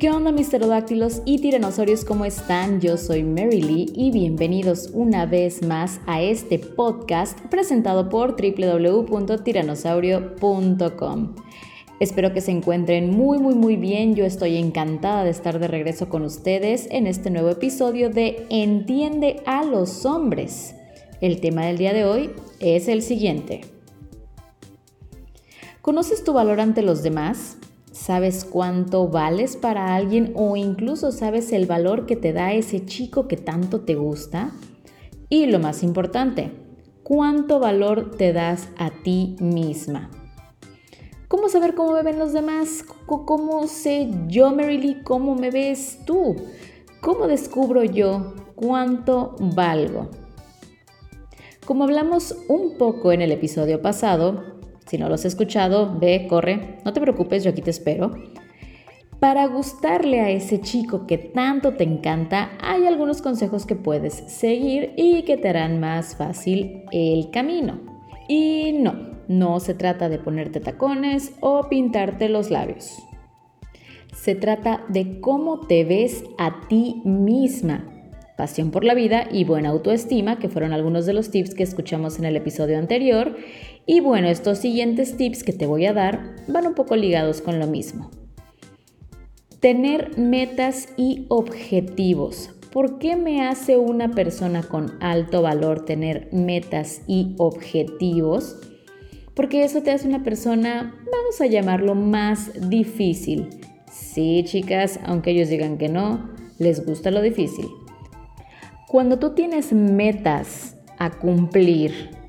¿Qué onda mis pterodáctilos y tiranosaurios? ¿Cómo están? Yo soy Mary Lee y bienvenidos una vez más a este podcast presentado por www.tiranosaurio.com. Espero que se encuentren muy muy muy bien, yo estoy encantada de estar de regreso con ustedes en este nuevo episodio de Entiende a los hombres. El tema del día de hoy es el siguiente. ¿Conoces tu valor ante los demás? ¿Sabes cuánto vales para alguien o incluso sabes el valor que te da ese chico que tanto te gusta? Y lo más importante, ¿cuánto valor te das a ti misma? ¿Cómo saber cómo me ven los demás? ¿Cómo sé yo, Mary Lee, cómo me ves tú? ¿Cómo descubro yo cuánto valgo? Como hablamos un poco en el episodio pasado, si no lo has escuchado, ve, corre, no te preocupes, yo aquí te espero. Para gustarle a ese chico que tanto te encanta, hay algunos consejos que puedes seguir y que te harán más fácil el camino. Y no, no se trata de ponerte tacones o pintarte los labios. Se trata de cómo te ves a ti misma. Pasión por la vida y buena autoestima, que fueron algunos de los tips que escuchamos en el episodio anterior, y bueno, estos siguientes tips que te voy a dar van un poco ligados con lo mismo. Tener metas y objetivos. ¿Por qué me hace una persona con alto valor tener metas y objetivos? Porque eso te hace una persona, vamos a llamarlo, más difícil. Sí, chicas, aunque ellos digan que no, les gusta lo difícil. Cuando tú tienes metas a cumplir,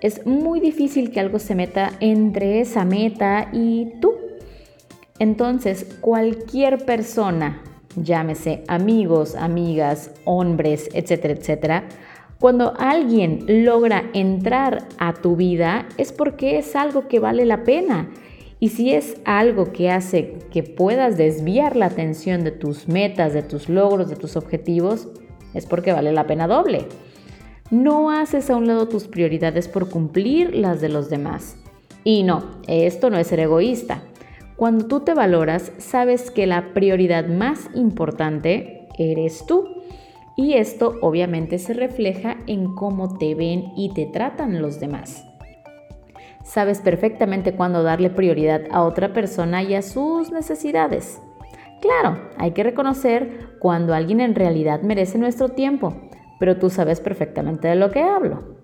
es muy difícil que algo se meta entre esa meta y tú. Entonces, cualquier persona, llámese amigos, amigas, hombres, etcétera, etcétera, cuando alguien logra entrar a tu vida es porque es algo que vale la pena. Y si es algo que hace que puedas desviar la atención de tus metas, de tus logros, de tus objetivos, es porque vale la pena doble. No haces a un lado tus prioridades por cumplir las de los demás. Y no, esto no es ser egoísta. Cuando tú te valoras, sabes que la prioridad más importante eres tú. Y esto obviamente se refleja en cómo te ven y te tratan los demás. Sabes perfectamente cuándo darle prioridad a otra persona y a sus necesidades. Claro, hay que reconocer cuando alguien en realidad merece nuestro tiempo, pero tú sabes perfectamente de lo que hablo.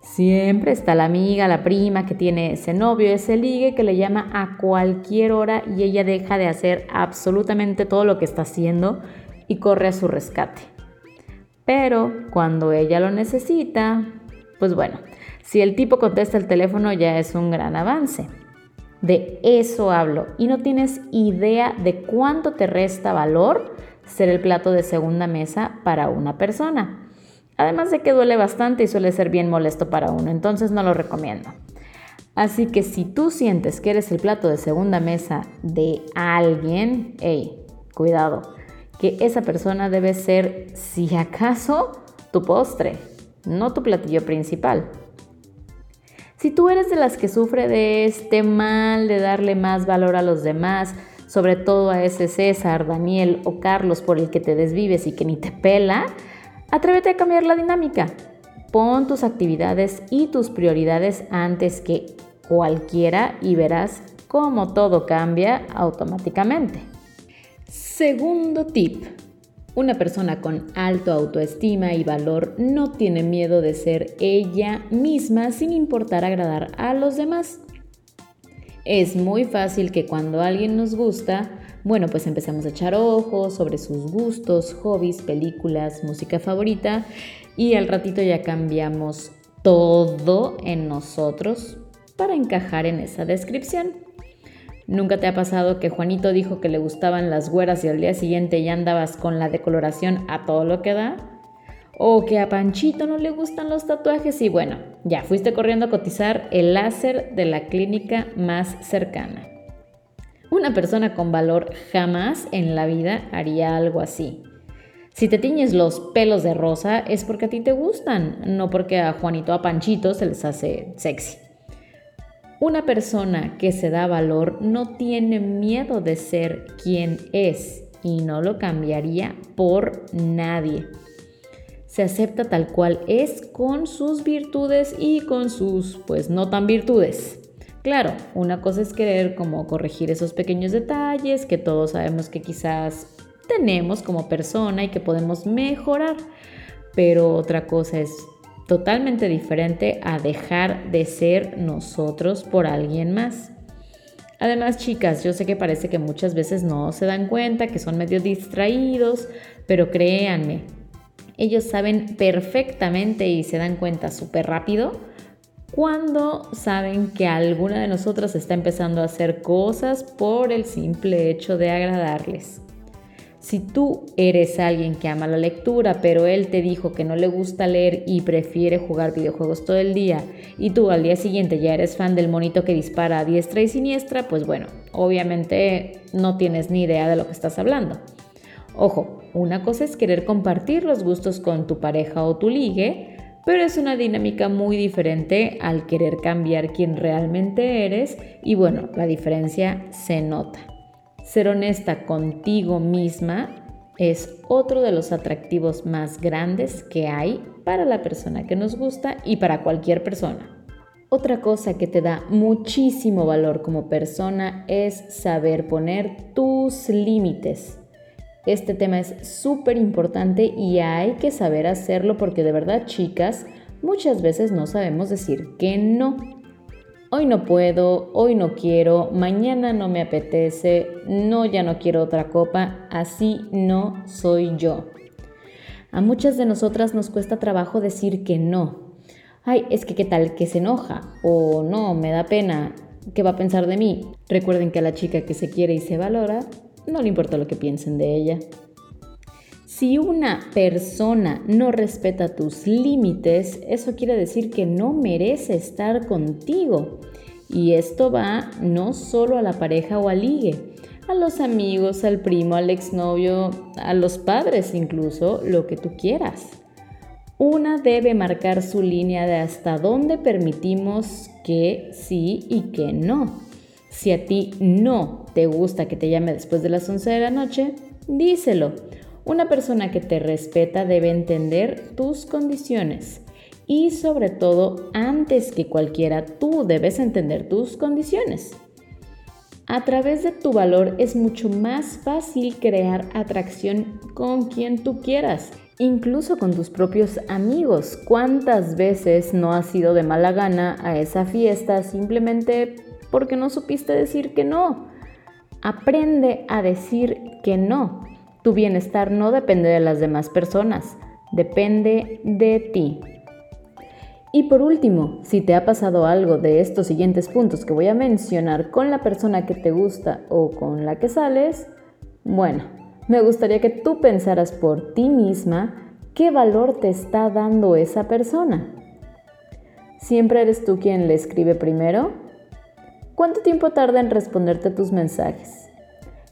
Siempre está la amiga, la prima que tiene ese novio, ese ligue que le llama a cualquier hora y ella deja de hacer absolutamente todo lo que está haciendo y corre a su rescate. Pero cuando ella lo necesita, pues bueno, si el tipo contesta el teléfono ya es un gran avance. De eso hablo y no tienes idea de cuánto te resta valor ser el plato de segunda mesa para una persona. Además de que duele bastante y suele ser bien molesto para uno, entonces no lo recomiendo. Así que si tú sientes que eres el plato de segunda mesa de alguien, hey, cuidado, que esa persona debe ser, si acaso, tu postre, no tu platillo principal. Si tú eres de las que sufre de este mal de darle más valor a los demás, sobre todo a ese César, Daniel o Carlos por el que te desvives y que ni te pela, Atrévete a cambiar la dinámica. Pon tus actividades y tus prioridades antes que cualquiera y verás cómo todo cambia automáticamente. Segundo tip. Una persona con alto autoestima y valor no tiene miedo de ser ella misma sin importar agradar a los demás. Es muy fácil que cuando alguien nos gusta, bueno, pues empezamos a echar ojos sobre sus gustos, hobbies, películas, música favorita y al ratito ya cambiamos todo en nosotros para encajar en esa descripción. ¿Nunca te ha pasado que Juanito dijo que le gustaban las güeras y al día siguiente ya andabas con la decoloración a todo lo que da? ¿O que a Panchito no le gustan los tatuajes y bueno, ya fuiste corriendo a cotizar el láser de la clínica más cercana? Una persona con valor jamás en la vida haría algo así. Si te tiñes los pelos de rosa es porque a ti te gustan, no porque a Juanito a Panchito se les hace sexy. Una persona que se da valor no tiene miedo de ser quien es y no lo cambiaría por nadie. Se acepta tal cual es con sus virtudes y con sus, pues no tan virtudes. Claro, una cosa es querer como corregir esos pequeños detalles que todos sabemos que quizás tenemos como persona y que podemos mejorar, pero otra cosa es totalmente diferente a dejar de ser nosotros por alguien más. Además, chicas, yo sé que parece que muchas veces no se dan cuenta, que son medio distraídos, pero créanme, ellos saben perfectamente y se dan cuenta súper rápido cuando saben que alguna de nosotras está empezando a hacer cosas por el simple hecho de agradarles. Si tú eres alguien que ama la lectura, pero él te dijo que no le gusta leer y prefiere jugar videojuegos todo el día, y tú al día siguiente ya eres fan del monito que dispara a diestra y siniestra, pues bueno, obviamente no tienes ni idea de lo que estás hablando. Ojo, una cosa es querer compartir los gustos con tu pareja o tu ligue, pero es una dinámica muy diferente al querer cambiar quién realmente eres y bueno, la diferencia se nota. Ser honesta contigo misma es otro de los atractivos más grandes que hay para la persona que nos gusta y para cualquier persona. Otra cosa que te da muchísimo valor como persona es saber poner tus límites. Este tema es súper importante y hay que saber hacerlo porque de verdad, chicas, muchas veces no sabemos decir que no hoy no puedo, hoy no quiero, mañana no me apetece, no, ya no quiero otra copa, así no soy yo. A muchas de nosotras nos cuesta trabajo decir que no. Ay, es que qué tal que se enoja o no, me da pena, ¿qué va a pensar de mí? Recuerden que a la chica que se quiere y se valora, no le importa lo que piensen de ella. Si una persona no respeta tus límites, eso quiere decir que no merece estar contigo. Y esto va no solo a la pareja o al ligue, a los amigos, al primo, al exnovio, a los padres incluso, lo que tú quieras. Una debe marcar su línea de hasta dónde permitimos que sí y que no. Si a ti no te gusta que te llame después de las 11 de la noche, díselo una persona que te respeta debe entender tus condiciones y sobre todo, antes que cualquiera, tú debes entender tus condiciones. A través de tu valor es mucho más fácil crear atracción con quien tú quieras, incluso con tus propios amigos. ¿Cuántas veces no has ido de mala gana a esa fiesta simplemente porque no supiste decir que no? Aprende a decir que no. Tu bienestar no depende de las demás personas, depende de ti. Y por último, si te ha pasado algo de estos siguientes puntos que voy a mencionar con la persona que te gusta o con la que sales, bueno, me gustaría que tú pensaras por ti misma qué valor te está dando esa persona. ¿Siempre eres tú quien le escribe primero? ¿Cuánto tiempo tarda en responderte tus mensajes?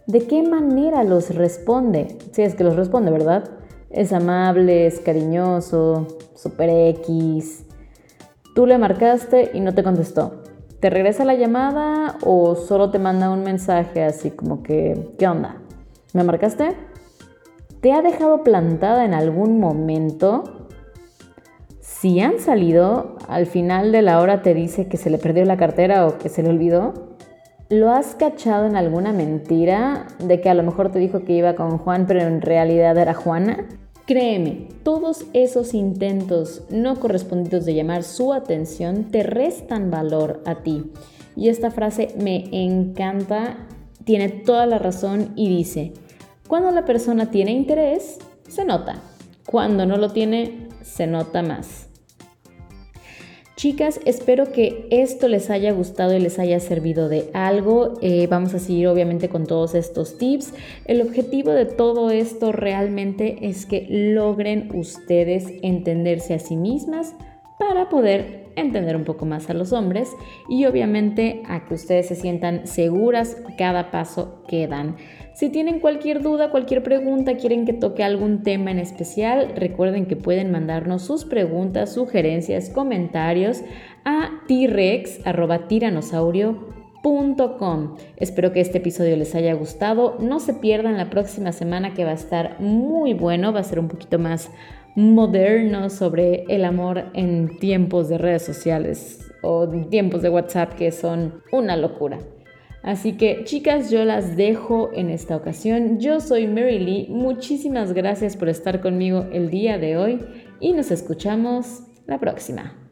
¿De qué manera los responde? Si es que los responde, ¿verdad? Es amable, es cariñoso, super X. Tú le marcaste y no te contestó. ¿Te regresa la llamada o solo te manda un mensaje así como que, ¿qué onda? ¿Me marcaste? ¿Te ha dejado plantada en algún momento? Si han salido, al final de la hora te dice que se le perdió la cartera o que se le olvidó. ¿Lo has cachado en alguna mentira de que a lo mejor te dijo que iba con Juan, pero en realidad era Juana? Créeme, todos esos intentos no correspondidos de llamar su atención te restan valor a ti. Y esta frase me encanta, tiene toda la razón y dice, cuando la persona tiene interés, se nota. Cuando no lo tiene, se nota más. Chicas, espero que esto les haya gustado y les haya servido de algo. Eh, vamos a seguir obviamente con todos estos tips. El objetivo de todo esto realmente es que logren ustedes entenderse a sí mismas para poder entender un poco más a los hombres y obviamente a que ustedes se sientan seguras cada paso que dan. Si tienen cualquier duda, cualquier pregunta, quieren que toque algún tema en especial, recuerden que pueden mandarnos sus preguntas, sugerencias, comentarios a t-rex.tiranosaurio Espero que este episodio les haya gustado. No se pierdan la próxima semana que va a estar muy bueno, va a ser un poquito más moderno sobre el amor en tiempos de redes sociales o tiempos de WhatsApp que son una locura. Así que chicas, yo las dejo en esta ocasión. Yo soy Mary Lee. Muchísimas gracias por estar conmigo el día de hoy y nos escuchamos la próxima.